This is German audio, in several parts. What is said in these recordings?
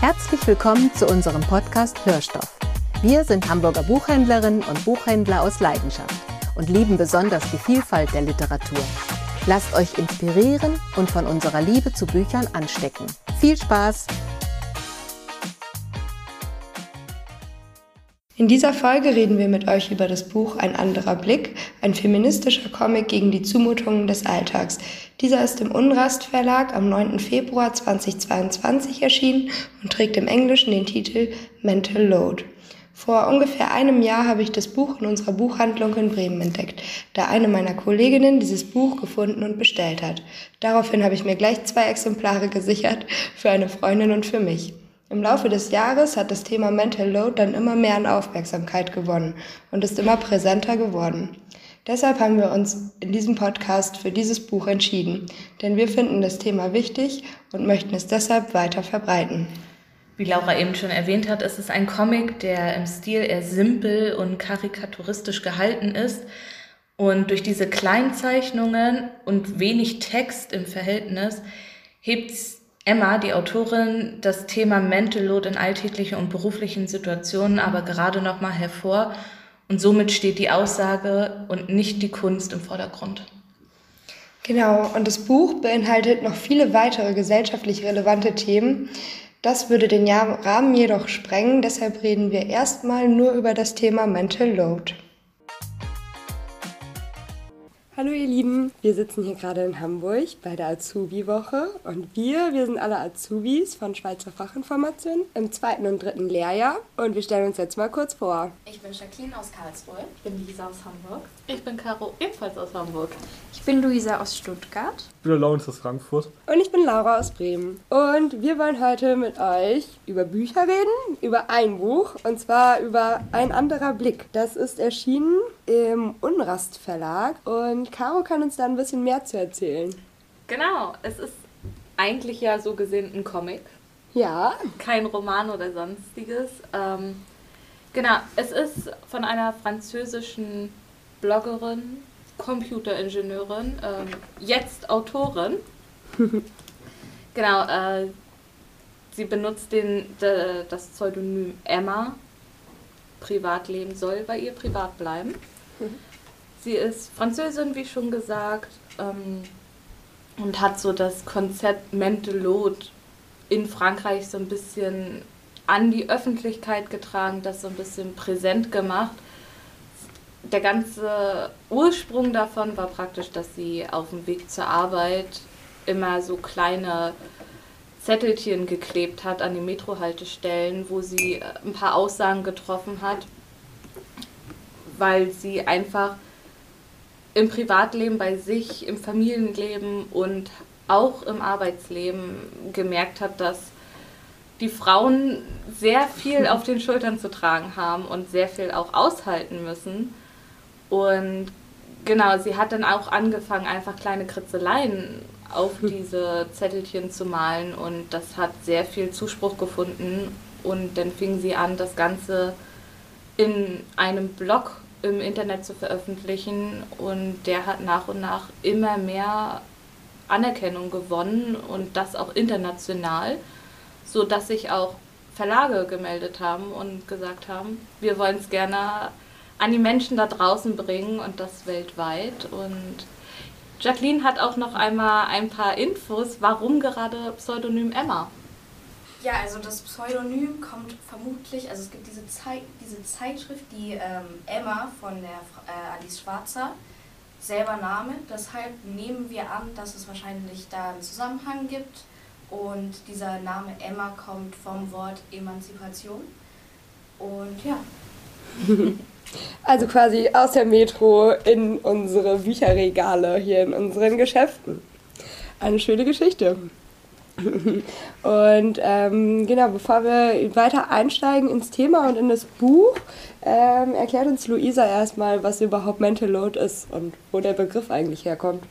Herzlich willkommen zu unserem Podcast Hörstoff. Wir sind Hamburger Buchhändlerinnen und Buchhändler aus Leidenschaft und lieben besonders die Vielfalt der Literatur. Lasst euch inspirieren und von unserer Liebe zu Büchern anstecken. Viel Spaß! In dieser Folge reden wir mit euch über das Buch Ein anderer Blick, ein feministischer Comic gegen die Zumutungen des Alltags. Dieser ist im Unrast Verlag am 9. Februar 2022 erschienen und trägt im Englischen den Titel Mental Load. Vor ungefähr einem Jahr habe ich das Buch in unserer Buchhandlung in Bremen entdeckt, da eine meiner Kolleginnen dieses Buch gefunden und bestellt hat. Daraufhin habe ich mir gleich zwei Exemplare gesichert für eine Freundin und für mich. Im Laufe des Jahres hat das Thema Mental Load dann immer mehr an Aufmerksamkeit gewonnen und ist immer präsenter geworden. Deshalb haben wir uns in diesem Podcast für dieses Buch entschieden, denn wir finden das Thema wichtig und möchten es deshalb weiter verbreiten. Wie Laura eben schon erwähnt hat, ist es ein Comic, der im Stil eher simpel und karikaturistisch gehalten ist. Und durch diese Kleinzeichnungen und wenig Text im Verhältnis hebt Emma, die Autorin, das Thema Mental Load in alltäglichen und beruflichen Situationen aber gerade noch mal hervor und somit steht die Aussage und nicht die Kunst im Vordergrund. Genau, und das Buch beinhaltet noch viele weitere gesellschaftlich relevante Themen. Das würde den Rahmen jedoch sprengen, deshalb reden wir erstmal nur über das Thema Mental Load. Hallo ihr Lieben, wir sitzen hier gerade in Hamburg bei der Azubi-Woche und wir, wir sind alle Azubis von Schweizer Fachinformation im zweiten und dritten Lehrjahr und wir stellen uns jetzt mal kurz vor. Ich bin Jacqueline aus Karlsruhe. Ich bin Lisa aus Hamburg. Ich bin Caro, ebenfalls aus Hamburg. Ich bin Luisa aus Stuttgart. Ich bin der Lawrence aus Frankfurt. Und ich bin Laura aus Bremen. Und wir wollen heute mit euch über Bücher reden, über ein Buch, und zwar über Ein anderer Blick. Das ist erschienen im Unrast Verlag und Caro kann uns da ein bisschen mehr zu erzählen. Genau, es ist eigentlich ja so gesehen ein Comic. Ja. Kein Roman oder sonstiges. Ähm, genau, es ist von einer französischen Bloggerin, Computeringenieurin, ähm, jetzt Autorin. genau, äh, sie benutzt den, de, das Pseudonym Emma. Privatleben soll bei ihr privat bleiben. Sie ist Französin, wie schon gesagt, ähm, und hat so das Konzept Mental Load in Frankreich so ein bisschen an die Öffentlichkeit getragen, das so ein bisschen präsent gemacht der ganze Ursprung davon war praktisch, dass sie auf dem Weg zur Arbeit immer so kleine Zettelchen geklebt hat an die Metrohaltestellen, wo sie äh, ein paar Aussagen getroffen hat, weil sie einfach im Privatleben bei sich, im Familienleben und auch im Arbeitsleben gemerkt hat, dass die Frauen sehr viel auf den Schultern zu tragen haben und sehr viel auch aushalten müssen und genau, sie hat dann auch angefangen, einfach kleine Kritzeleien auf hm. diese Zettelchen zu malen. Und das hat sehr viel Zuspruch gefunden. Und dann fing sie an, das Ganze in einem Blog im Internet zu veröffentlichen. Und der hat nach und nach immer mehr Anerkennung gewonnen. Und das auch international, so dass sich auch Verlage gemeldet haben und gesagt haben, wir wollen es gerne an die Menschen da draußen bringen und das weltweit. Und Jacqueline hat auch noch einmal ein paar Infos, warum gerade Pseudonym Emma. Ja, also das Pseudonym kommt vermutlich, also es gibt diese, Zei diese Zeitschrift, die ähm, Emma von der äh, Alice Schwarzer, selber Name. Deshalb nehmen wir an, dass es wahrscheinlich da einen Zusammenhang gibt. Und dieser Name Emma kommt vom Wort Emanzipation. Und ja. Also quasi aus der Metro in unsere Bücherregale hier in unseren Geschäften. Eine schöne Geschichte. Und ähm, genau, bevor wir weiter einsteigen ins Thema und in das Buch, ähm, erklärt uns Luisa erstmal, was überhaupt Mental Load ist und wo der Begriff eigentlich herkommt.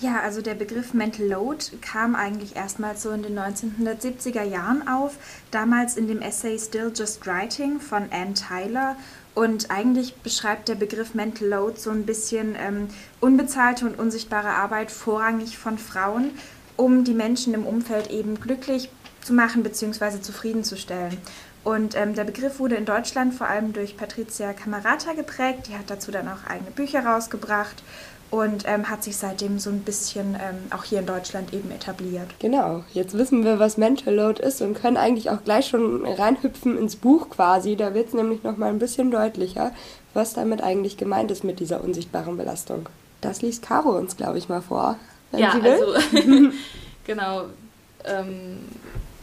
Ja, also der Begriff Mental Load kam eigentlich erstmals so in den 1970er Jahren auf, damals in dem Essay Still Just Writing von Anne Tyler und eigentlich beschreibt der Begriff Mental Load so ein bisschen ähm, unbezahlte und unsichtbare Arbeit vorrangig von Frauen. um die Menschen im Umfeld eben glücklich zu machen bzw. zufriedenzustellen. Und ähm, der Begriff wurde in Deutschland vor allem durch Patricia Camerata geprägt. Die hat dazu dann auch eigene Bücher rausgebracht und ähm, hat sich seitdem so ein bisschen ähm, auch hier in Deutschland eben etabliert. Genau, jetzt wissen wir, was Mental Load ist und können eigentlich auch gleich schon reinhüpfen ins Buch quasi. Da wird es nämlich noch mal ein bisschen deutlicher, was damit eigentlich gemeint ist mit dieser unsichtbaren Belastung. Das liest Caro uns, glaube ich, mal vor. Wenn ja, sie will. also genau. Ähm,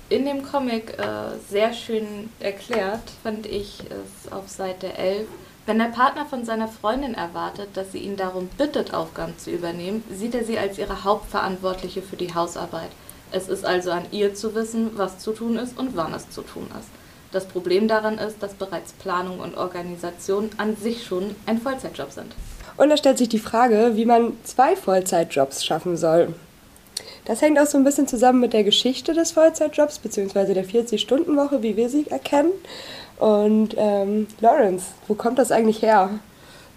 in dem Comic äh, sehr schön erklärt, fand ich es auf Seite 11. Wenn der Partner von seiner Freundin erwartet, dass sie ihn darum bittet, Aufgaben zu übernehmen, sieht er sie als ihre Hauptverantwortliche für die Hausarbeit. Es ist also an ihr zu wissen, was zu tun ist und wann es zu tun ist. Das Problem daran ist, dass bereits Planung und Organisation an sich schon ein Vollzeitjob sind. Und da stellt sich die Frage, wie man zwei Vollzeitjobs schaffen soll. Das hängt auch so ein bisschen zusammen mit der Geschichte des Vollzeitjobs bzw. der 40-Stunden-Woche, wie wir sie erkennen. Und ähm, Lawrence, wo kommt das eigentlich her?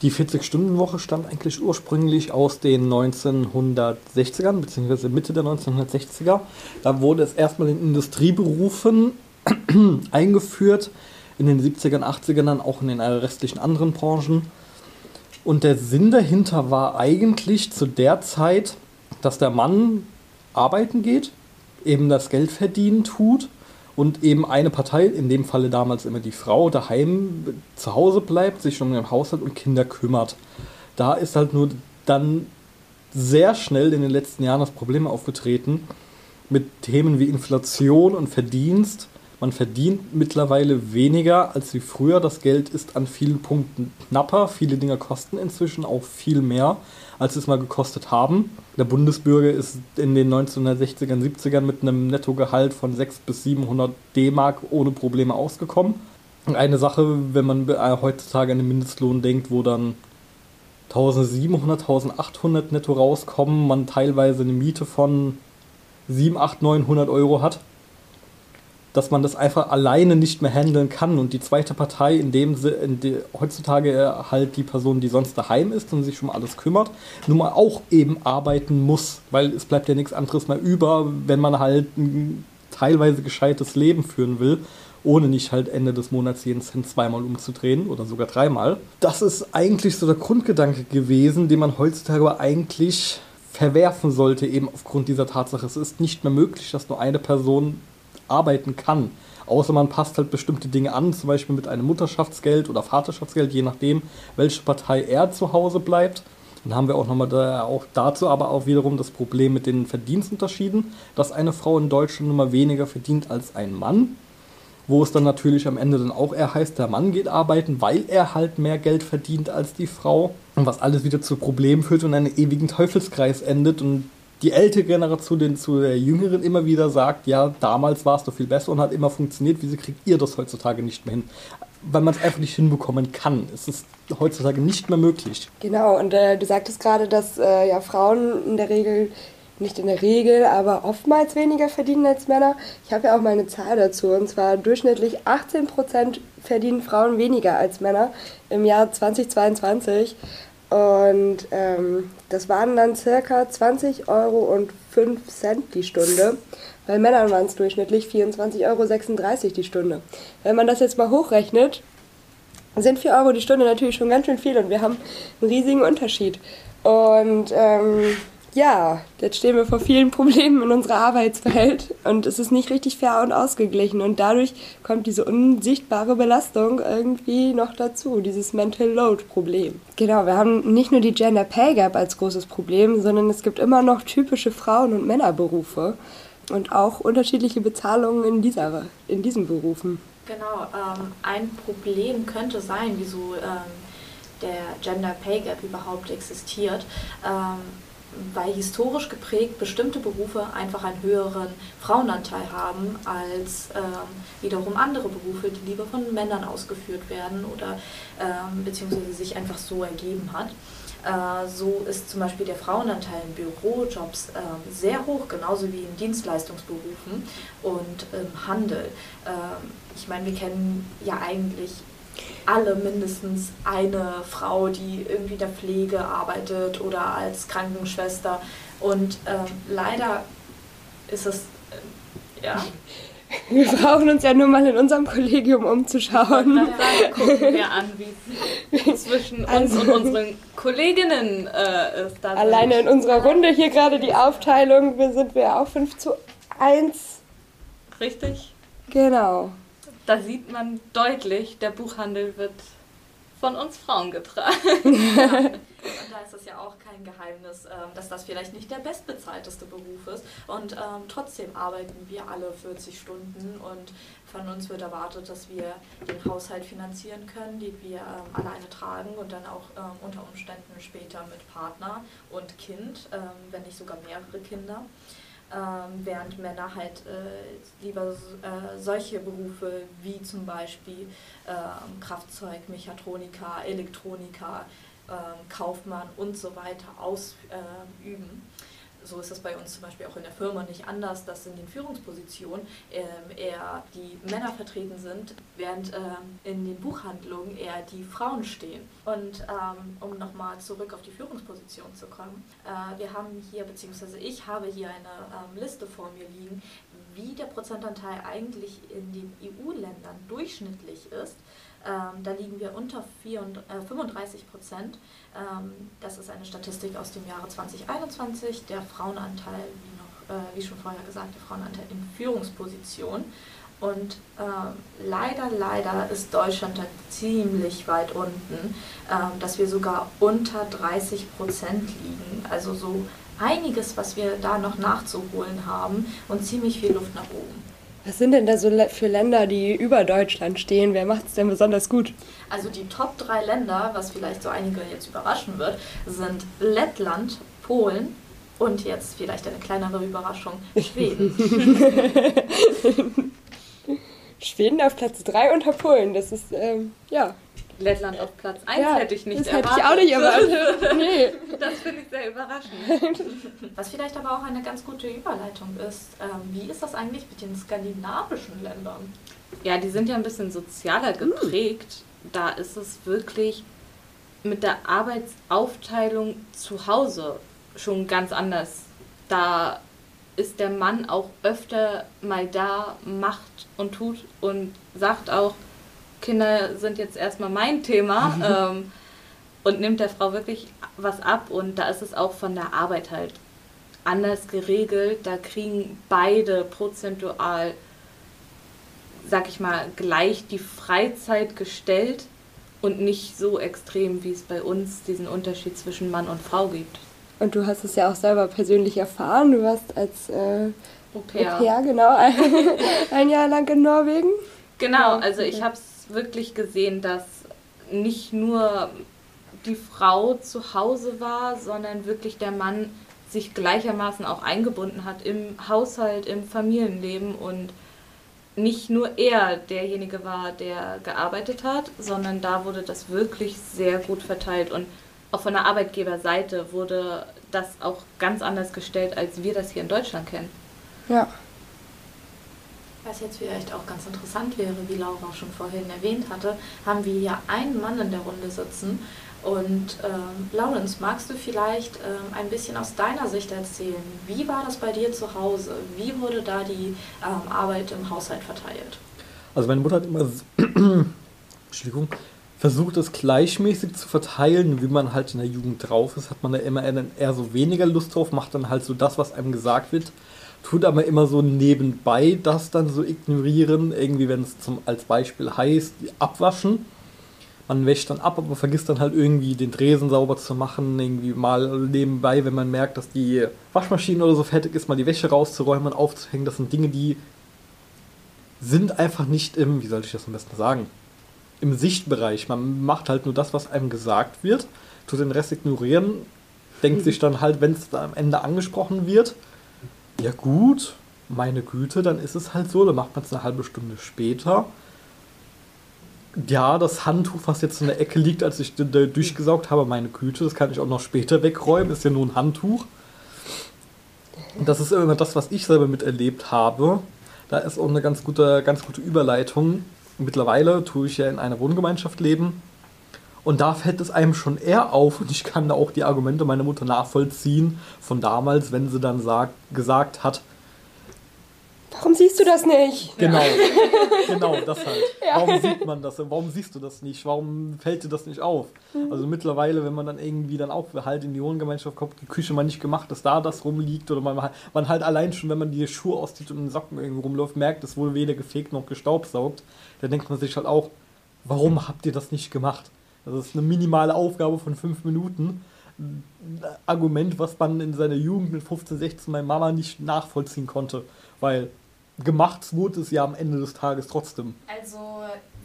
Die 40-Stunden-Woche stammt eigentlich ursprünglich aus den 1960ern bzw. Mitte der 1960er. Da wurde es erstmal in Industrieberufen eingeführt, in den 70ern, 80ern dann auch in den restlichen anderen Branchen. Und der Sinn dahinter war eigentlich zu der Zeit, dass der Mann arbeiten geht, eben das Geld verdienen tut und eben eine Partei, in dem Falle damals immer die Frau, daheim zu Hause bleibt, sich um den Haushalt und Kinder kümmert. Da ist halt nur dann sehr schnell in den letzten Jahren das Problem aufgetreten mit Themen wie Inflation und Verdienst. Man verdient mittlerweile weniger als wie früher. Das Geld ist an vielen Punkten knapper. Viele Dinge kosten inzwischen auch viel mehr als es mal gekostet haben. Der Bundesbürger ist in den 1960ern, 70ern mit einem Nettogehalt von 600 bis 700 D-Mark ohne Probleme ausgekommen. Und eine Sache, wenn man äh, heutzutage an den Mindestlohn denkt, wo dann 1700, 1800 netto rauskommen, man teilweise eine Miete von 7, 8, 900 Euro hat dass man das einfach alleine nicht mehr handeln kann und die zweite Partei, in dem sie in die, heutzutage halt die Person, die sonst daheim ist und sich um alles kümmert, nun mal auch eben arbeiten muss, weil es bleibt ja nichts anderes mehr über, wenn man halt ein teilweise gescheites Leben führen will, ohne nicht halt Ende des Monats jeden Cent zweimal umzudrehen oder sogar dreimal. Das ist eigentlich so der Grundgedanke gewesen, den man heutzutage aber eigentlich verwerfen sollte, eben aufgrund dieser Tatsache. Es ist nicht mehr möglich, dass nur eine Person arbeiten kann. Außer man passt halt bestimmte Dinge an, zum Beispiel mit einem Mutterschaftsgeld oder Vaterschaftsgeld, je nachdem, welche Partei er zu Hause bleibt. Dann haben wir auch nochmal da, auch dazu aber auch wiederum das Problem mit den Verdienstunterschieden, dass eine Frau in Deutschland immer weniger verdient als ein Mann. Wo es dann natürlich am Ende dann auch eher heißt, der Mann geht arbeiten, weil er halt mehr Geld verdient als die Frau. Und was alles wieder zu Problemen führt und einen ewigen Teufelskreis endet und die ältere Generation den zu der jüngeren immer wieder sagt, ja, damals war es doch viel besser und hat immer funktioniert, wieso kriegt ihr das heutzutage nicht mehr hin? Weil man es einfach nicht hinbekommen kann. Es ist heutzutage nicht mehr möglich. Genau, und äh, du sagtest gerade, dass äh, ja Frauen in der Regel, nicht in der Regel, aber oftmals weniger verdienen als Männer. Ich habe ja auch mal eine Zahl dazu, und zwar durchschnittlich 18% verdienen Frauen weniger als Männer im Jahr 2022. Und ähm, das waren dann circa 20 Euro und 5 Cent die Stunde. Bei Männern waren es durchschnittlich 24,36 Euro die Stunde. Wenn man das jetzt mal hochrechnet, sind 4 Euro die Stunde natürlich schon ganz schön viel und wir haben einen riesigen Unterschied. Und ähm, ja, jetzt stehen wir vor vielen Problemen in unserer Arbeitswelt und es ist nicht richtig fair und ausgeglichen und dadurch kommt diese unsichtbare Belastung irgendwie noch dazu, dieses Mental Load Problem. Genau, wir haben nicht nur die Gender Pay Gap als großes Problem, sondern es gibt immer noch typische Frauen- und Männerberufe und auch unterschiedliche Bezahlungen in, dieser, in diesen Berufen. Genau, ähm, ein Problem könnte sein, wieso ähm, der Gender Pay Gap überhaupt existiert. Ähm, weil historisch geprägt bestimmte Berufe einfach einen höheren Frauenanteil haben als ähm, wiederum andere Berufe, die lieber von Männern ausgeführt werden oder ähm, beziehungsweise sich einfach so ergeben hat. Äh, so ist zum Beispiel der Frauenanteil in Bürojobs äh, sehr hoch, genauso wie in Dienstleistungsberufen und im Handel. Ähm, ich meine, wir kennen ja eigentlich alle mindestens eine Frau, die irgendwie der Pflege arbeitet oder als Krankenschwester. Und ähm, leider ist es, äh, ja. Wir brauchen uns ja nur mal in unserem Kollegium umzuschauen. Dann gucken wir an, wie es zwischen uns Also- und unseren Kolleginnen äh, ist. Da Alleine in unserer Runde hier gerade die Aufteilung, wir sind wir auch 5 zu 1. Richtig. Genau. Da sieht man deutlich, der Buchhandel wird von uns Frauen getragen. Und da ist es ja auch kein Geheimnis, ähm, dass das vielleicht nicht der bestbezahlteste Beruf ist. Und ähm, trotzdem arbeiten wir alle 40 Stunden und von uns wird erwartet, dass wir den Haushalt finanzieren können, den wir ähm, alleine tragen und dann auch ähm, unter Umständen später mit Partner und Kind, wenn nicht sogar mehrere Kinder. Ähm, während Männer halt äh, lieber äh, solche Berufe wie zum Beispiel ähm, Kraftzeug, Mechatroniker, Elektroniker, ähm, Kaufmann und so weiter ausüben. So ist das bei uns zum Beispiel auch in der Firma nicht anders, dass in den Führungspositionen ähm, eher die Männer vertreten sind, während ähm, in den Buchhandlungen eher die Frauen stehen. Und ähm, um nochmal zurück auf die Führungsposition zu kommen, äh, wir haben hier, beziehungsweise ich habe hier eine Liste vor mir liegen, wie der Prozentanteil eigentlich in den EU-Ländern durchschnittlich ist. Ähm, da liegen wir unter 4 und, äh, 35 Prozent. Ähm, das ist eine Statistik aus dem Jahre 2021. Der Frauenanteil, wie, noch, äh, wie schon vorher gesagt, der Frauenanteil in Führungsposition. Und ähm, leider, leider ist Deutschland da ziemlich weit unten, ähm, dass wir sogar unter 30 Prozent liegen. Also so einiges, was wir da noch nachzuholen haben und ziemlich viel Luft nach oben. Was sind denn da so für Länder, die über Deutschland stehen? Wer macht es denn besonders gut? Also die Top drei Länder, was vielleicht so einige jetzt überraschen wird, sind Lettland, Polen und jetzt vielleicht eine kleinere Überraschung, Schweden. Schweden auf Platz 3 unter Polen. Das ist, ähm, ja. Lettland auf Platz 1 ja, hätte ich nicht Das hätte erwartet. ich auch nicht erwartet. nee. Das finde ich sehr überraschend. Was vielleicht aber auch eine ganz gute Überleitung ist, ähm, wie ist das eigentlich mit den skandinavischen Ländern? Ja, die sind ja ein bisschen sozialer geprägt. Da ist es wirklich mit der Arbeitsaufteilung zu Hause schon ganz anders. Da ist der Mann auch öfter mal da, macht und tut und sagt auch, Kinder sind jetzt erstmal mein Thema ähm, und nimmt der Frau wirklich was ab. Und da ist es auch von der Arbeit halt anders geregelt. Da kriegen beide prozentual sag ich mal, gleich die Freizeit gestellt und nicht so extrem, wie es bei uns diesen Unterschied zwischen Mann und Frau gibt. Und du hast es ja auch selber persönlich erfahren. Du warst als äh, Au Au pair. pair, genau, ein, ein Jahr lang in Norwegen. Genau, also ich habe es wirklich gesehen, dass nicht nur die Frau zu Hause war, sondern wirklich der Mann sich gleichermaßen auch eingebunden hat im Haushalt, im Familienleben und nicht nur er derjenige war, der gearbeitet hat, sondern da wurde das wirklich sehr gut verteilt und auch von der Arbeitgeberseite wurde das auch ganz anders gestellt, als wir das hier in Deutschland kennen. Ja. Was jetzt vielleicht auch ganz interessant wäre, wie Laura schon vorhin erwähnt hatte, haben wir hier einen Mann in der Runde sitzen. Und ähm, Lawrence, magst du vielleicht ähm, ein bisschen aus deiner Sicht erzählen? Wie war das bei dir zu Hause? Wie wurde da die ähm, Arbeit im Haushalt verteilt? Also meine Mutter hat immer versucht es gleichmäßig zu verteilen, wie man halt in der Jugend drauf ist, hat man da immer eher so weniger Lust drauf, macht dann halt so das, was einem gesagt wird, tut aber immer so nebenbei das dann so ignorieren, irgendwie wenn es zum als Beispiel heißt, abwaschen. Man wäscht dann ab, aber vergisst dann halt irgendwie den Tresen sauber zu machen, irgendwie mal nebenbei, wenn man merkt, dass die Waschmaschine oder so fertig ist, mal die Wäsche rauszuräumen und aufzuhängen. Das sind Dinge, die sind einfach nicht im, wie soll ich das am besten sagen, im Sichtbereich. Man macht halt nur das, was einem gesagt wird, tut den Rest ignorieren, denkt sich dann halt, wenn es am Ende angesprochen wird, ja gut, meine Güte, dann ist es halt so, dann macht man es eine halbe Stunde später. Ja, das Handtuch, was jetzt in der Ecke liegt, als ich durchgesaugt habe, meine Güte, das kann ich auch noch später wegräumen, ist ja nur ein Handtuch. Und das ist immer das, was ich selber miterlebt habe. Da ist auch eine ganz gute, ganz gute Überleitung. Mittlerweile tue ich ja in einer Wohngemeinschaft leben. Und da fällt es einem schon eher auf, und ich kann da auch die Argumente meiner Mutter nachvollziehen von damals, wenn sie dann sagt, gesagt hat, Warum siehst du das nicht? Genau, genau, das halt. Warum sieht man das? Warum siehst du das nicht? Warum fällt dir das nicht auf? Also mittlerweile, wenn man dann irgendwie dann auch halt in die Wohngemeinschaft kommt, die Küche mal nicht gemacht, dass da das rumliegt oder man, man halt allein schon, wenn man die Schuhe auszieht und in den Socken irgendwo rumläuft, merkt, es wurde weder gefegt noch gestaubsaugt. Da denkt man sich halt auch, warum habt ihr das nicht gemacht? Das ist eine minimale Aufgabe von fünf Minuten. Argument, was man in seiner Jugend mit 15, 16 meiner Mama nicht nachvollziehen konnte, weil gemacht wurde es ja am Ende des Tages trotzdem. Also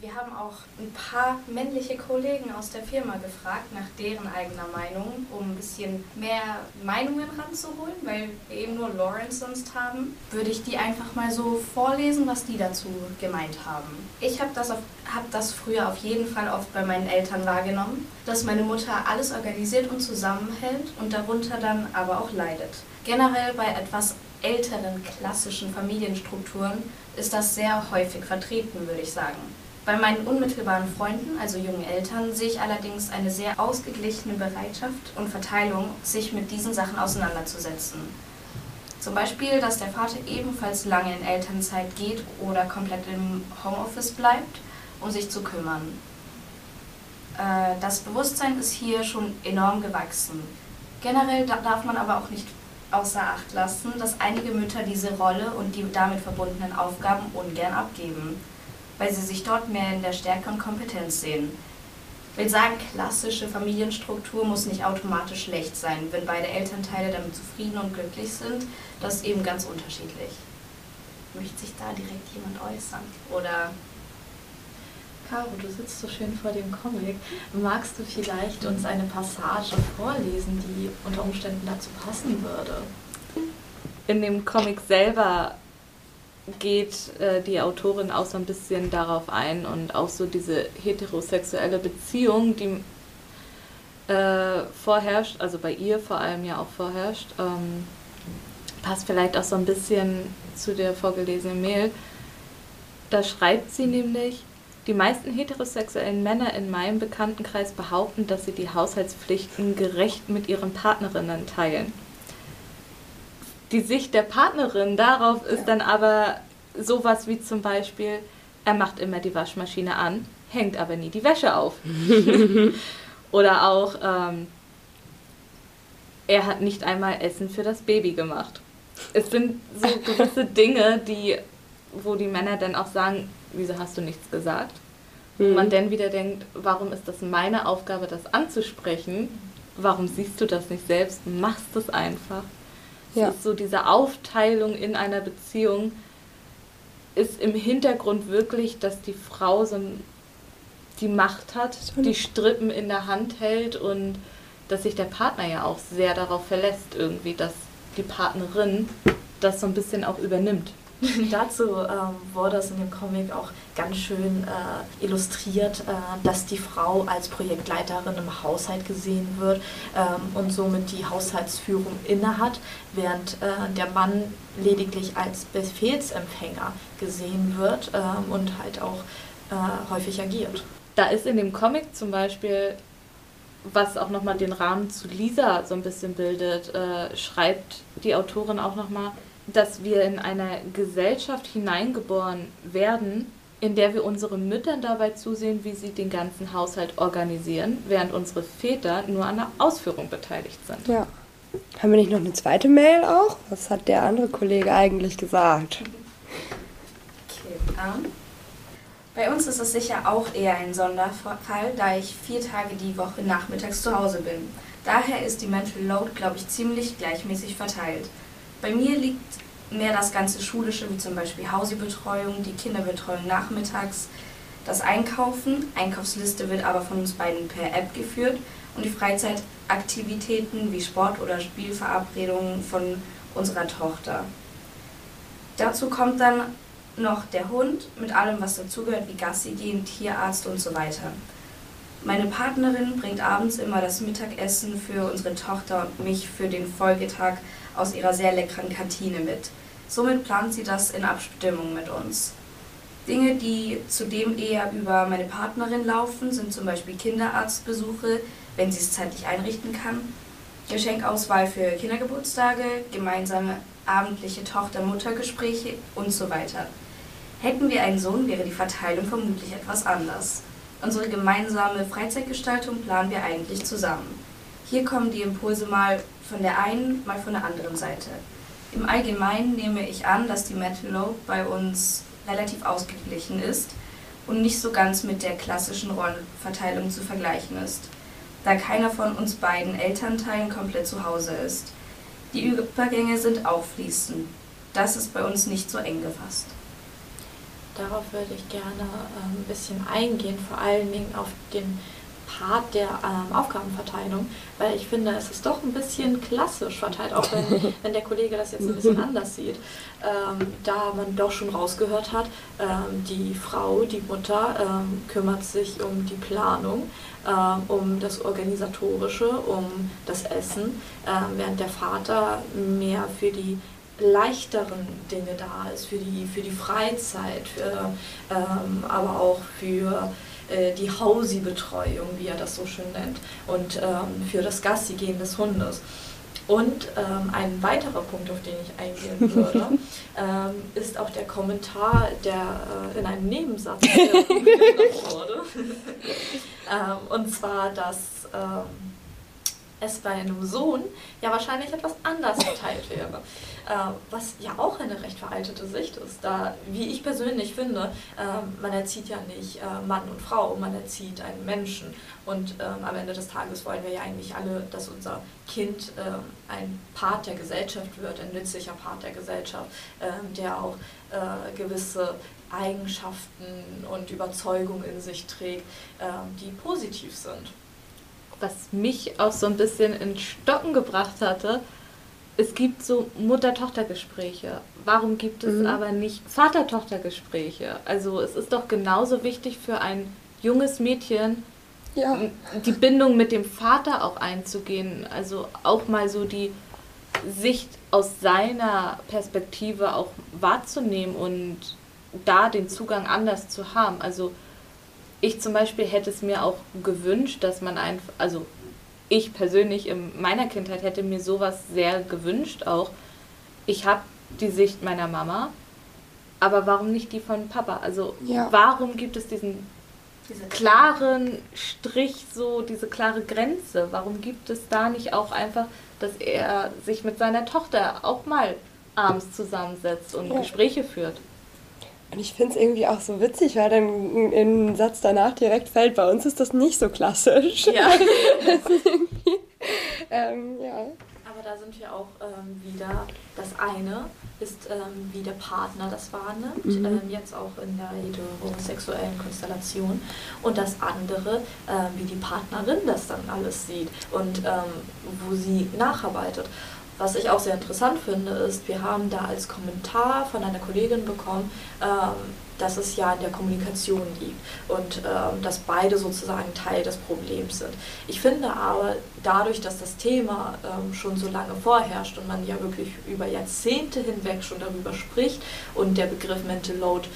wir haben auch ein paar männliche Kollegen aus der Firma gefragt nach deren eigener Meinung, um ein bisschen mehr Meinungen ranzuholen, weil wir eben nur Lawrence sonst haben. Würde ich die einfach mal so vorlesen, was die dazu gemeint haben. Ich habe das, hab das früher auf jeden Fall oft bei meinen Eltern wahrgenommen, dass meine Mutter alles organisiert und zusammenhält und darunter dann aber auch leidet. Generell bei etwas älteren klassischen Familienstrukturen ist das sehr häufig vertreten, würde ich sagen. Bei meinen unmittelbaren Freunden, also jungen Eltern, sehe ich allerdings eine sehr ausgeglichene Bereitschaft und Verteilung, sich mit diesen Sachen auseinanderzusetzen. Zum Beispiel, dass der Vater ebenfalls lange in Elternzeit geht oder komplett im Homeoffice bleibt, um sich zu kümmern. Äh, das Bewusstsein ist hier schon enorm gewachsen. Generell darf man aber auch nicht außer Acht lassen, dass einige Mütter diese Rolle und die damit verbundenen Aufgaben ungern abgeben, weil sie sich dort mehr in der Stärke und Kompetenz sehen. Ich will sagen, klassische Familienstruktur muss nicht automatisch schlecht sein, wenn beide Elternteile damit zufrieden und glücklich sind. Das ist eben ganz unterschiedlich. Möchte sich da direkt jemand äußern? Oder Caro, du sitzt so schön vor dem Comic. Magst du vielleicht uns eine Passage vorlesen, die unter Umständen dazu passen würde? In dem Comic selber geht äh, die Autorin auch so ein bisschen darauf ein und auch so diese heterosexuelle Beziehung, die äh, vorherrscht, also bei ihr vor allem ja auch vorherrscht, ähm, passt vielleicht auch so ein bisschen zu der vorgelesenen Mail. Da schreibt sie nämlich, die meisten heterosexuellen Männer in meinem Bekanntenkreis behaupten, dass sie die Haushaltspflichten gerecht mit ihren Partnerinnen teilen. Die Sicht der Partnerin darauf ist dann aber sowas wie zum Beispiel, er macht immer die Waschmaschine an, hängt aber nie die Wäsche auf. Oder auch, ähm, er hat nicht einmal Essen für das Baby gemacht. Es sind so gewisse Dinge, die, wo die Männer dann auch sagen, wieso hast du nichts gesagt? Mhm. Und man dann wieder denkt, warum ist das meine Aufgabe, das anzusprechen? Warum siehst du das nicht selbst? Machst es einfach. Ja. Es ist so diese Aufteilung in einer Beziehung ist im Hintergrund wirklich, dass die Frau so die Macht hat, die Strippen in der Hand hält und dass sich der Partner ja auch sehr darauf verlässt, irgendwie, dass die Partnerin das so ein bisschen auch übernimmt. Dazu ähm, wurde es in dem Comic auch ganz schön äh, illustriert, äh, dass die Frau als Projektleiterin im Haushalt gesehen wird ähm, und somit die Haushaltsführung innehat, während äh, der Mann lediglich als Befehlsempfänger gesehen wird ähm, und halt auch äh, häufig agiert. Da ist in dem Comic zum Beispiel was auch nochmal den Rahmen zu Lisa so ein bisschen bildet, äh, schreibt die Autorin auch nochmal, dass wir in einer Gesellschaft hineingeboren werden, in der wir unseren Müttern dabei zusehen, wie sie den ganzen Haushalt organisieren, während unsere Väter nur an der Ausführung beteiligt sind. Ja. Haben wir nicht noch eine zweite Mail auch? Was hat der andere Kollege eigentlich gesagt? Okay, um, bei uns ist es sicher auch eher ein Sonderfall, da ich vier Tage die Woche nachmittags zu Hause bin. Daher ist die Mental Load, glaube ich, ziemlich gleichmäßig verteilt. Bei mir liegt mehr das ganze Schulische, wie zum Beispiel Hausibetreuung, die Kinderbetreuung nachmittags, das Einkaufen. Einkaufsliste wird aber von uns beiden per App geführt und die Freizeitaktivitäten wie Sport- oder Spielverabredungen von unserer Tochter. Dazu kommt dann noch der Hund mit allem, was dazugehört, wie Gassi gehen, Tierarzt und so weiter. Meine Partnerin bringt abends immer das Mittagessen für unsere Tochter und mich für den Folgetag aus ihrer sehr leckeren Kantine mit. Somit plant sie das in Abstimmung mit uns. Dinge, die zudem eher über meine Partnerin laufen, sind zum Beispiel Kinderarztbesuche, wenn sie es zeitlich einrichten kann, Geschenkauswahl für Kindergeburtstage, gemeinsame abendliche Tochter-Mutter-Gespräche und so weiter. Hätten wir einen Sohn, wäre die Verteilung vermutlich etwas anders. Unsere gemeinsame Freizeitgestaltung planen wir eigentlich zusammen. Hier kommen die Impulse mal von der einen, mal von der anderen Seite. Im Allgemeinen nehme ich an, dass die Metal Load bei uns relativ ausgeglichen ist und nicht so ganz mit der klassischen Rollenverteilung zu vergleichen ist, da keiner von uns beiden Elternteilen komplett zu Hause ist. Die Übergänge sind auch fließend. Das ist bei uns nicht so eng gefasst. Darauf würde ich gerne ähm, ein bisschen eingehen, vor allen Dingen auf den Part der ähm, Aufgabenverteilung, weil ich finde, es ist doch ein bisschen klassisch verteilt, auch wenn, wenn der Kollege das jetzt ein bisschen anders sieht. Ähm, da man doch schon rausgehört hat, ähm, die Frau, die Mutter ähm, kümmert sich um die Planung, ähm, um das Organisatorische, um das Essen, während der Vater mehr für die leichteren Dinge da ist, für die, für die Freizeit, für, aber auch für äh, die Hausi-Betreuung, wie er das so schön nennt, und ähm, für das Gassi-Gehen des Hundes. Und ähm, ein weiterer Punkt, auf den ich eingehen würde, ähm, ist auch der Kommentar, der äh, in einem Nebensatz wurde. ähm, und zwar, dass ähm, es bei einem Sohn ja wahrscheinlich etwas anders verteilt wäre. Äh, was ja auch eine recht veraltete Sicht ist, da, wie ich persönlich finde, äh, man erzieht ja nicht äh, Mann und Frau, man erzieht einen Menschen. Und ähm, am Ende des Tages wollen wir ja eigentlich alle, dass unser Kind ähm, ein Part der Gesellschaft wird, ein nützlicher Part der Gesellschaft, ähm, der auch äh, gewisse Eigenschaften und Überzeugungen in sich trägt, ähm, die positiv sind was mich auch so ein bisschen in Stocken gebracht hatte, es gibt so Mutter-Tochter-Gespräche. Warum gibt es mhm. aber nicht Vater-Tochter-Gespräche? Also es ist doch genauso wichtig für ein junges Mädchen, ja. die Bindung mit dem Vater auch einzugehen. Also auch mal so die Sicht aus seiner Perspektive auch wahrzunehmen und da den Zugang anders zu haben. Also ich zum Beispiel hätte es mir auch gewünscht, dass man einfach, also ich persönlich in meiner Kindheit hätte mir sowas sehr gewünscht auch. Ich habe die Sicht meiner Mama, aber warum nicht die von Papa? Also ja. warum gibt es diesen diese klaren Strich, so diese klare Grenze? Warum gibt es da nicht auch einfach, dass er sich mit seiner Tochter auch mal abends zusammensetzt und ja. Gespräche führt? Und ich finde es irgendwie auch so witzig, weil dann im Satz danach direkt fällt, bei uns ist das nicht so klassisch. Ja. ähm, ja. Aber da sind wir auch ähm, wieder, das eine ist, ähm, wie der Partner das wahrnimmt, mhm. Ähm, jetzt auch in der heterosexuellen Konstellation. Und das andere, ähm, wie die Partnerin das dann alles sieht und ähm, wo sie nacharbeitet. Was ich auch sehr interessant finde, ist, wir haben da als Kommentar von einer Kollegin bekommen, ähm, dass es ja in der Kommunikation liegt und ähm, dass beide sozusagen Teil des Problems sind. Ich finde aber, dadurch, dass das Thema ähm, schon so lange vorherrscht und man ja wirklich über Jahrzehnte hinweg schon darüber spricht und der Begriff Mental Load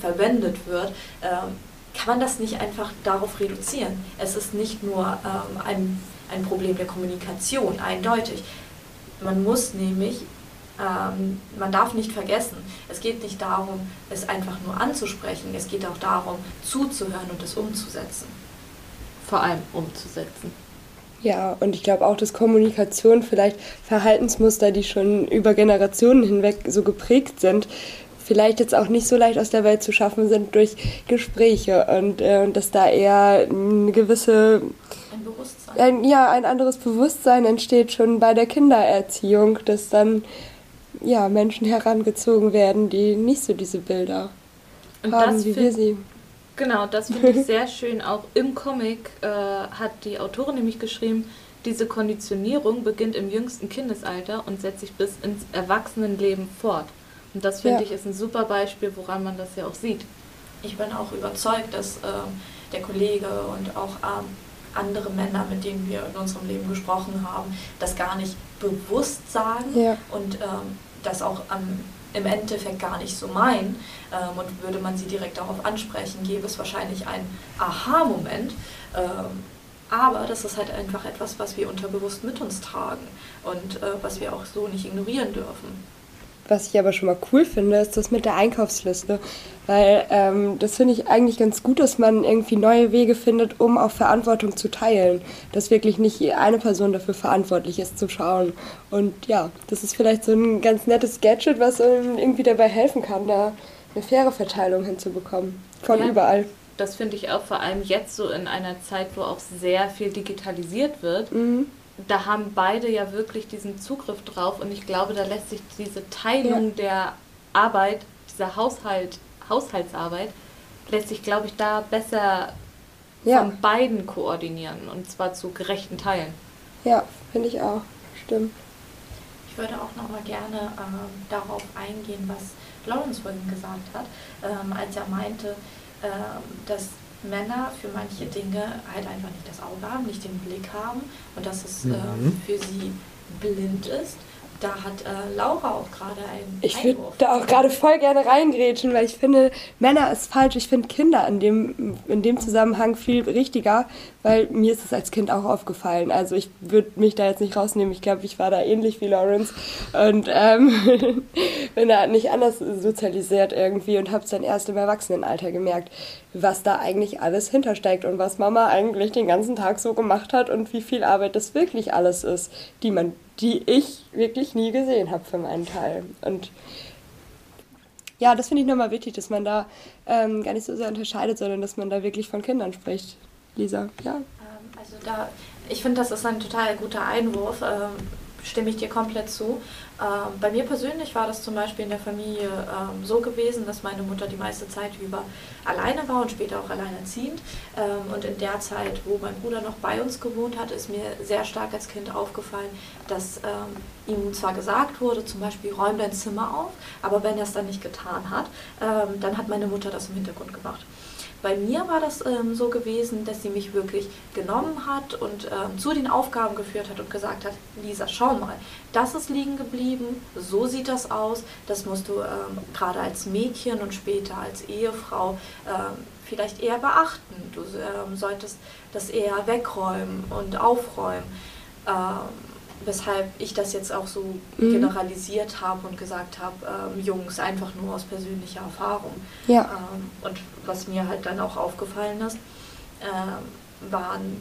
verwendet wird, kann man das nicht einfach darauf reduzieren. Es ist nicht nur ähm, ein, ein Problem der Kommunikation, eindeutig. Man muss nämlich, ähm, man darf nicht vergessen, es geht nicht darum, es einfach nur anzusprechen, es geht auch darum, zuzuhören und es umzusetzen. Vor allem umzusetzen. Ja, und ich glaube auch, dass Kommunikation vielleicht Verhaltensmuster, die schon über Generationen hinweg so geprägt sind, vielleicht jetzt auch nicht so leicht aus der Welt zu schaffen sind durch Gespräche und äh, dass da eher eine gewisse ein ja, ein anderes Bewusstsein entsteht schon bei der Kindererziehung, dass dann ja, Menschen herangezogen werden, die nicht so diese Bilder und haben, wie wir sie. Genau, das finde ich sehr schön. Auch im Comic äh, hat die Autorin nämlich geschrieben, diese Konditionierung beginnt im jüngsten Kindesalter und setzt sich bis ins Erwachsenenleben fort. Und das finde ja. ich ist ein super Beispiel, woran man das ja auch sieht. Ich bin auch überzeugt, dass äh, der Kollege und auch ähm, andere Männer, mit denen wir in unserem Leben gesprochen haben, das gar nicht bewusst sagen ja. und ähm, das auch am, im Endeffekt gar nicht so meinen. Ähm, und würde man sie direkt darauf ansprechen, gäbe es wahrscheinlich einen Aha-Moment. Ähm, aber das ist halt einfach etwas, was wir unterbewusst mit uns tragen und äh, was wir auch so nicht ignorieren dürfen. Was ich aber schon mal cool finde, ist das mit der Einkaufsliste. Weil ähm, das finde ich eigentlich ganz gut, dass man irgendwie neue Wege findet, um auch Verantwortung zu teilen. Dass wirklich nicht eine Person dafür verantwortlich ist, zu schauen. Und ja, das ist vielleicht so ein ganz nettes Gadget, was irgendwie dabei helfen kann, da eine faire Verteilung hinzubekommen. Von ja, überall. Das finde ich auch vor allem jetzt so in einer Zeit, wo auch sehr viel digitalisiert wird. Mhm da haben beide ja wirklich diesen Zugriff drauf und ich glaube, da lässt sich diese Teilung ja. der Arbeit, dieser Haushalt, Haushaltsarbeit, lässt sich, glaube ich, da besser ja. von beiden koordinieren und zwar zu gerechten Teilen. Ja, finde ich auch. Stimmt. Ich würde auch noch mal gerne ähm, darauf eingehen, was Lawrence vorhin gesagt hat, ähm, als er meinte, ähm, dass Männer für manche Dinge halt einfach nicht das Auge haben, nicht den Blick haben und dass es mhm. äh, für sie blind ist da hat äh, Laura auch gerade einen Ich würde da auch gerade voll gerne reingrätschen, weil ich finde, Männer ist falsch. Ich finde Kinder in dem, in dem Zusammenhang viel richtiger, weil mir ist es als Kind auch aufgefallen. Also ich würde mich da jetzt nicht rausnehmen. Ich glaube, ich war da ähnlich wie Lawrence und ähm, bin da nicht anders sozialisiert irgendwie und habe es dann erst im Erwachsenenalter gemerkt, was da eigentlich alles hintersteckt und was Mama eigentlich den ganzen Tag so gemacht hat und wie viel Arbeit das wirklich alles ist, die man die ich wirklich nie gesehen habe für meinen Teil. Und ja, das finde ich nochmal wichtig, dass man da ähm, gar nicht so sehr unterscheidet, sondern dass man da wirklich von Kindern spricht. Lisa, ja. Ähm, also da, ich finde, das ist ein total guter Einwurf. Ähm, stimme ich dir komplett zu. Ähm, bei mir persönlich war das zum Beispiel in der Familie ähm, so gewesen, dass meine Mutter die meiste Zeit über alleine war und später auch alleinerziehend. Ähm, und in der Zeit, wo mein Bruder noch bei uns gewohnt hat, ist mir sehr stark als Kind aufgefallen, dass ähm, ihm zwar gesagt wurde, zum Beispiel räum dein Zimmer auf, aber wenn er es dann nicht getan hat, ähm, dann hat meine Mutter das im Hintergrund gemacht. Bei mir war das ähm, so gewesen, dass sie mich wirklich genommen hat und ähm, zu den Aufgaben geführt hat und gesagt hat, Lisa, schau mal, das ist liegen geblieben, so sieht das aus, das musst du ähm, gerade als Mädchen und später als Ehefrau ähm, vielleicht eher beachten. Du ähm, solltest das eher wegräumen und aufräumen ähm, weshalb ich das jetzt auch so mhm. generalisiert habe und gesagt habe, ähm, Jungs, einfach nur aus persönlicher Erfahrung. Ja. Ähm, und was mir halt dann auch aufgefallen ist, ähm, waren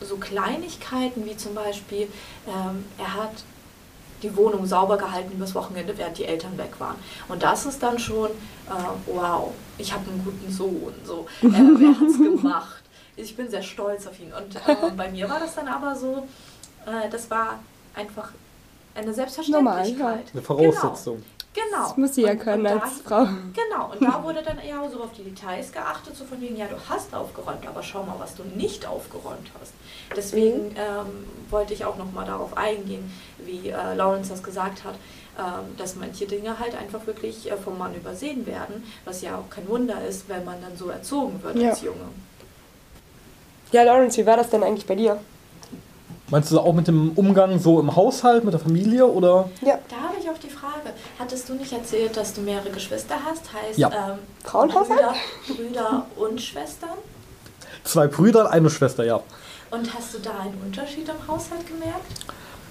so Kleinigkeiten wie zum Beispiel, ähm, er hat die Wohnung sauber gehalten übers Wochenende, während die Eltern weg waren. Und das ist dann schon, äh, wow, ich habe einen guten Sohn, so, äh, er hat es gemacht. Ich bin sehr stolz auf ihn. Und äh, bei mir war das dann aber so, äh, das war einfach eine Selbstverständlichkeit. Normal, ja. Eine Voraussetzung. Genau. Das muss sie ja können und als Frau. Genau, und da wurde dann eher so auf die Details geachtet, so von wegen, ja, du hast aufgeräumt, aber schau mal, was du nicht aufgeräumt hast. Deswegen mhm. ähm, wollte ich auch nochmal darauf eingehen, wie äh, Lawrence das gesagt hat, ähm, dass manche Dinge halt einfach wirklich äh, vom Mann übersehen werden, was ja auch kein Wunder ist, wenn man dann so erzogen wird ja. als Junge. Ja, Lawrence, wie war das denn eigentlich bei dir? Meinst du auch mit dem Umgang so im Haushalt, mit der Familie oder? Ja. Da habe ich auch die Frage. Hattest du nicht erzählt, dass du mehrere Geschwister hast? Heißt ja. ähm, Brüder, Brüder und Schwestern? Zwei Brüder, eine Schwester, ja. Und hast du da einen Unterschied im Haushalt gemerkt?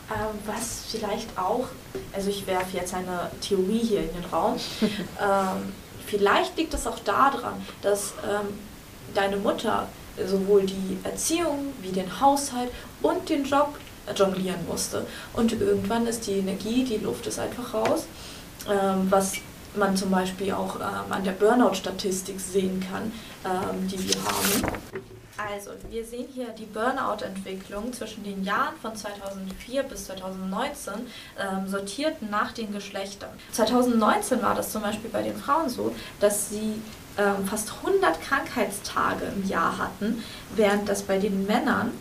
Ähm, was vielleicht auch, also ich werfe jetzt eine Theorie hier in den Raum, ähm, vielleicht liegt es auch daran, dass ähm, deine Mutter sowohl die Erziehung wie den Haushalt und den Job jonglieren musste. Und irgendwann ist die Energie, die Luft ist einfach raus, ähm, was man zum Beispiel auch ähm, an der Burnout-Statistik sehen kann, ähm, die wir haben. Also, wir sehen hier die Burnout-Entwicklung zwischen den Jahren von 2004 bis 2019, ähm, sortiert nach den Geschlechtern. 2019 war das zum Beispiel bei den Frauen so, dass sie ähm, fast 100 Krankheitstage im Jahr hatten, während das bei den Männern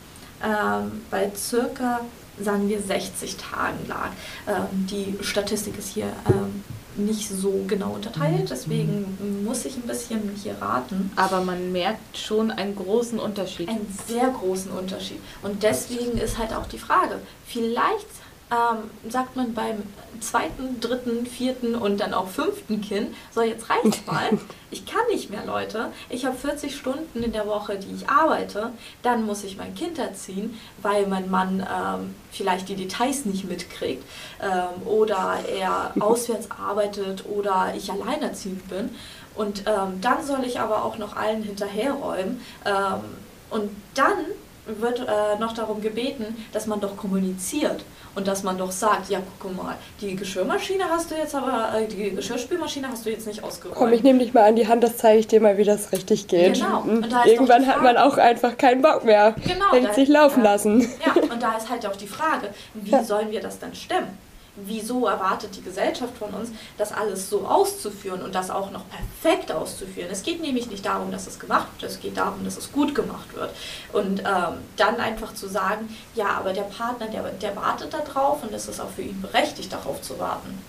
ähm, bei circa, sagen wir, 60 Tagen lag. Ähm, die Statistik ist hier ähm, nicht so genau unterteilt, mhm. deswegen muss ich ein bisschen hier raten. Aber man merkt schon einen großen Unterschied. Einen sehr großen Unterschied. Und deswegen ist halt auch die Frage, vielleicht ähm, sagt man beim zweiten, dritten, vierten und dann auch fünften Kind, so jetzt reicht's mal, ich kann nicht mehr, Leute. Ich habe 40 Stunden in der Woche, die ich arbeite, dann muss ich mein Kind erziehen, weil mein Mann ähm, vielleicht die Details nicht mitkriegt ähm, oder er auswärts arbeitet oder ich alleinerziehend bin. Und ähm, dann soll ich aber auch noch allen hinterherräumen. Ähm, und dann wird äh, noch darum gebeten, dass man doch kommuniziert und dass man doch sagt, ja guck mal, die Geschirrmaschine hast du jetzt aber, äh, die Geschirrspülmaschine hast du jetzt nicht ausgeräumt. Komm, ich nehme dich mal an die Hand, das zeige ich dir mal, wie das richtig geht. Genau. Mhm. Irgendwann hat man auch einfach keinen Bock mehr. Genau. Denkt sich laufen ja. lassen. Ja, und da ist halt auch die Frage, wie ja. sollen wir das dann stemmen? Wieso erwartet die Gesellschaft von uns, das alles so auszuführen und das auch noch perfekt auszuführen. Es geht nämlich nicht darum, dass es gemacht wird, es geht darum, dass es gut gemacht wird. Und ähm, dann einfach zu sagen, ja, aber der Partner, der, der wartet darauf und es ist auch für ihn berechtigt, darauf zu warten.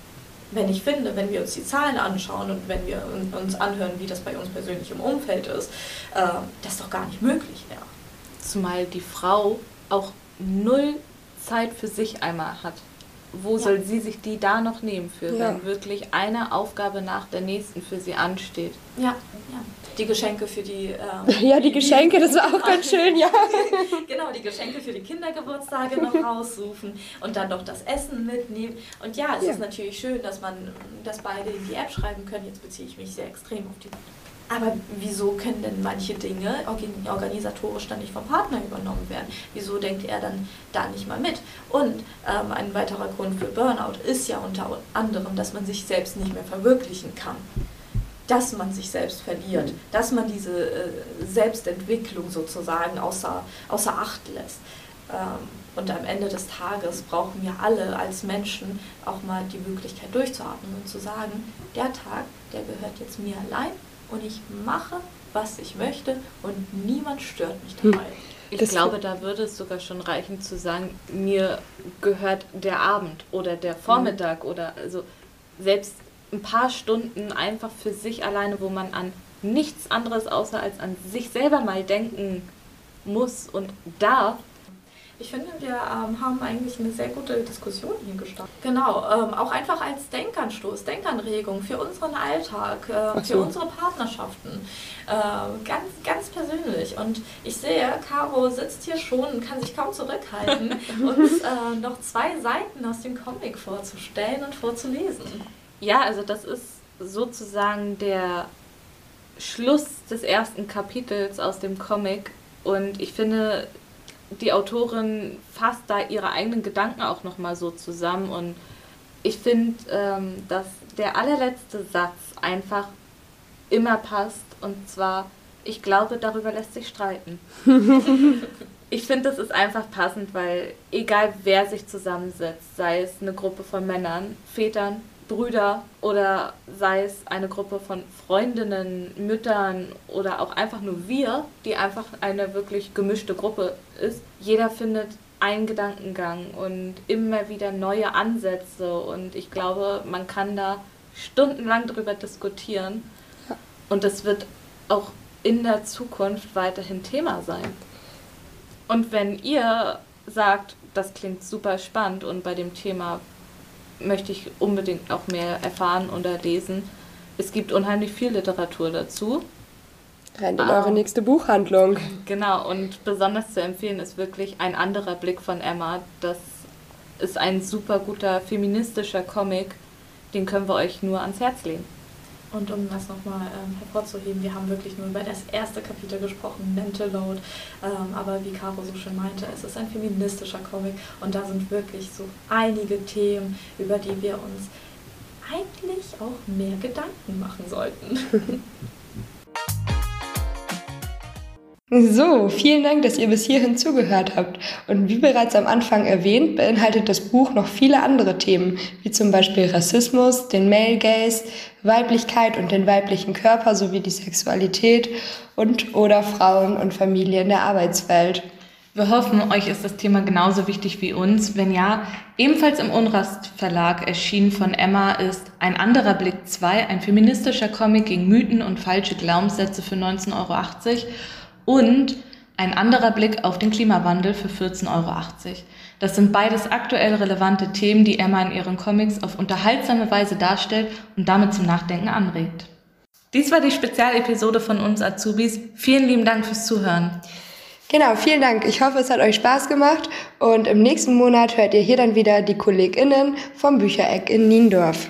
Wenn ich finde, wenn wir uns die Zahlen anschauen und wenn wir uns anhören, wie das bei uns persönlich im Umfeld ist, äh, das doch gar nicht möglich wäre. Zumal die Frau auch null Zeit für sich einmal hat wo ja. soll sie sich die da noch nehmen für, ja. wenn wirklich eine Aufgabe nach der nächsten für sie ansteht? Ja, ja. Die Geschenke für die. Ähm, ja, die Geschenke, das war auch ganz schön, ja. genau, die Geschenke für die Kindergeburtstage noch raussuchen und dann doch das Essen mitnehmen. Und ja, es ist natürlich schön, dass man das beide in die App schreiben können. Jetzt beziehe ich mich sehr extrem auf die aber wieso können denn manche Dinge organisatorisch dann nicht vom Partner übernommen werden? Wieso denkt er dann da nicht mal mit? Und ähm, ein weiterer Grund für Burnout ist ja unter anderem, dass man sich selbst nicht mehr verwirklichen kann. Dass man sich selbst verliert, dass man diese äh, Selbstentwicklung sozusagen außer, außer Acht lässt. Ähm, und am Ende des Tages brauchen wir alle als Menschen auch mal die Möglichkeit durchzuatmen und zu sagen, der Tag, der gehört jetzt mir allein und ich mache, was ich möchte und niemand stört mich hm. dabei. Ich das glaube, da würde es sogar schon reichen zu sagen, mir gehört der Abend oder der Vormittag mhm. oder also selbst ein paar Stunden einfach für sich alleine, wo man an nichts anderes außer als an sich selber mal denken muss und darf, ich finde, wir ähm, haben eigentlich eine sehr gute Diskussion hier gestartet. Genau, ähm, auch einfach als Denkanstoß, Denkanregung für unseren Alltag, äh, so. für unsere Partnerschaften. Äh, ganz, ganz persönlich. Und ich sehe, Caro sitzt hier schon und kann sich kaum zurückhalten, uns äh, noch zwei Seiten aus dem Comic vorzustellen und vorzulesen. Ja, also das ist sozusagen der Schluss des ersten Kapitels aus dem Comic. Und ich finde, die Autorin fasst da ihre eigenen Gedanken auch nochmal so zusammen und ich finde, ähm, dass der allerletzte Satz einfach immer passt und zwar, ich glaube, darüber lässt sich streiten. ich finde, das ist einfach passend, weil egal wer sich zusammensetzt, sei es eine Gruppe von Männern, Vätern, Brüder oder sei es eine Gruppe von Freundinnen, Müttern oder auch einfach nur wir, die einfach eine wirklich gemischte Gruppe ist. Jeder findet einen Gedankengang und immer wieder neue Ansätze und ich glaube, man kann da stundenlang drüber diskutieren und das wird auch in der Zukunft weiterhin Thema sein. Und wenn ihr sagt, das klingt super spannend und bei dem Thema möchte ich unbedingt auch mehr erfahren oder lesen. Es gibt unheimlich viel Literatur dazu. Rennt in eure nächste Buchhandlung. Genau, und besonders zu empfehlen ist wirklich ein anderer Blick von Emma. Das ist ein super guter feministischer Comic. Den können wir euch nur ans Herz legen. Und um das nochmal ähm, hervorzuheben, wir haben wirklich nur über das erste Kapitel gesprochen, Mental Load. Ähm, aber wie Caro so schön meinte, es ist ein feministischer Comic und da sind wirklich so einige Themen, über die wir uns eigentlich auch mehr Gedanken machen sollten. So, vielen Dank, dass ihr bis hierhin zugehört habt. Und wie bereits am Anfang erwähnt, beinhaltet das Buch noch viele andere Themen, wie zum Beispiel Rassismus, den Male Gaze, Weiblichkeit und den weiblichen Körper sowie die Sexualität und oder Frauen und Familie in der Arbeitswelt. Wir hoffen, euch ist das Thema genauso wichtig wie uns. Wenn ja, ebenfalls im Unrast Verlag erschienen von Emma ist Ein anderer Blick 2, ein feministischer Comic gegen Mythen und falsche Glaubenssätze für 19,80 Euro und Ein anderer Blick auf den Klimawandel für 14,80 Euro. Das sind beides aktuell relevante Themen, die Emma in ihren Comics auf unterhaltsame Weise darstellt und damit zum Nachdenken anregt. Dies war die Spezialepisode von uns Azubis. Vielen lieben Dank fürs Zuhören. Genau, vielen Dank. Ich hoffe, es hat euch Spaß gemacht und im nächsten Monat hört ihr hier dann wieder die KollegInnen vom Büchereck in Niendorf.